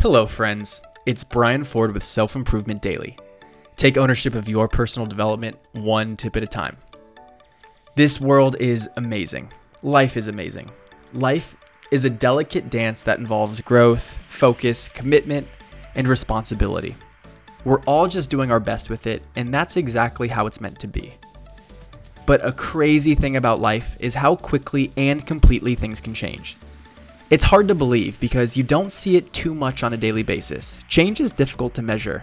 Hello, friends. It's Brian Ford with Self Improvement Daily. Take ownership of your personal development one tip at a time. This world is amazing. Life is amazing. Life is a delicate dance that involves growth, focus, commitment, and responsibility. We're all just doing our best with it, and that's exactly how it's meant to be. But a crazy thing about life is how quickly and completely things can change. It's hard to believe because you don't see it too much on a daily basis. Change is difficult to measure.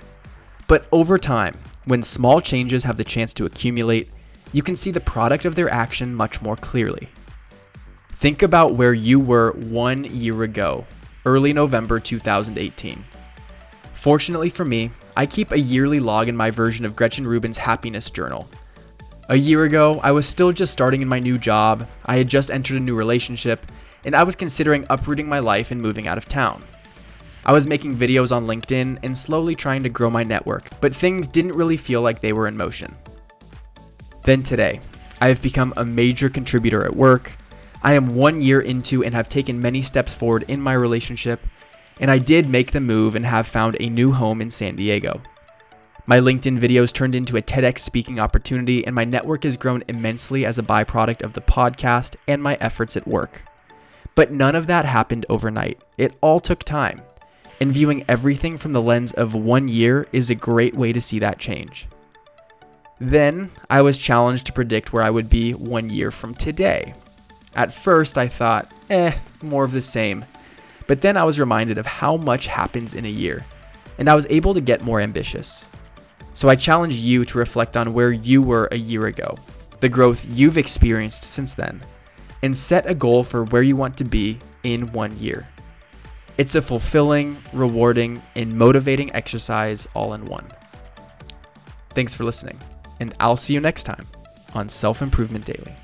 But over time, when small changes have the chance to accumulate, you can see the product of their action much more clearly. Think about where you were one year ago, early November 2018. Fortunately for me, I keep a yearly log in my version of Gretchen Rubin's Happiness Journal. A year ago, I was still just starting in my new job, I had just entered a new relationship, and I was considering uprooting my life and moving out of town. I was making videos on LinkedIn and slowly trying to grow my network, but things didn't really feel like they were in motion. Then today, I have become a major contributor at work. I am one year into and have taken many steps forward in my relationship, and I did make the move and have found a new home in San Diego. My LinkedIn videos turned into a TEDx speaking opportunity, and my network has grown immensely as a byproduct of the podcast and my efforts at work. But none of that happened overnight. It all took time. And viewing everything from the lens of one year is a great way to see that change. Then I was challenged to predict where I would be one year from today. At first, I thought, eh, more of the same. But then I was reminded of how much happens in a year, and I was able to get more ambitious. So I challenge you to reflect on where you were a year ago, the growth you've experienced since then and set a goal for where you want to be in one year. It's a fulfilling, rewarding, and motivating exercise all in one. Thanks for listening, and I'll see you next time on Self Improvement Daily.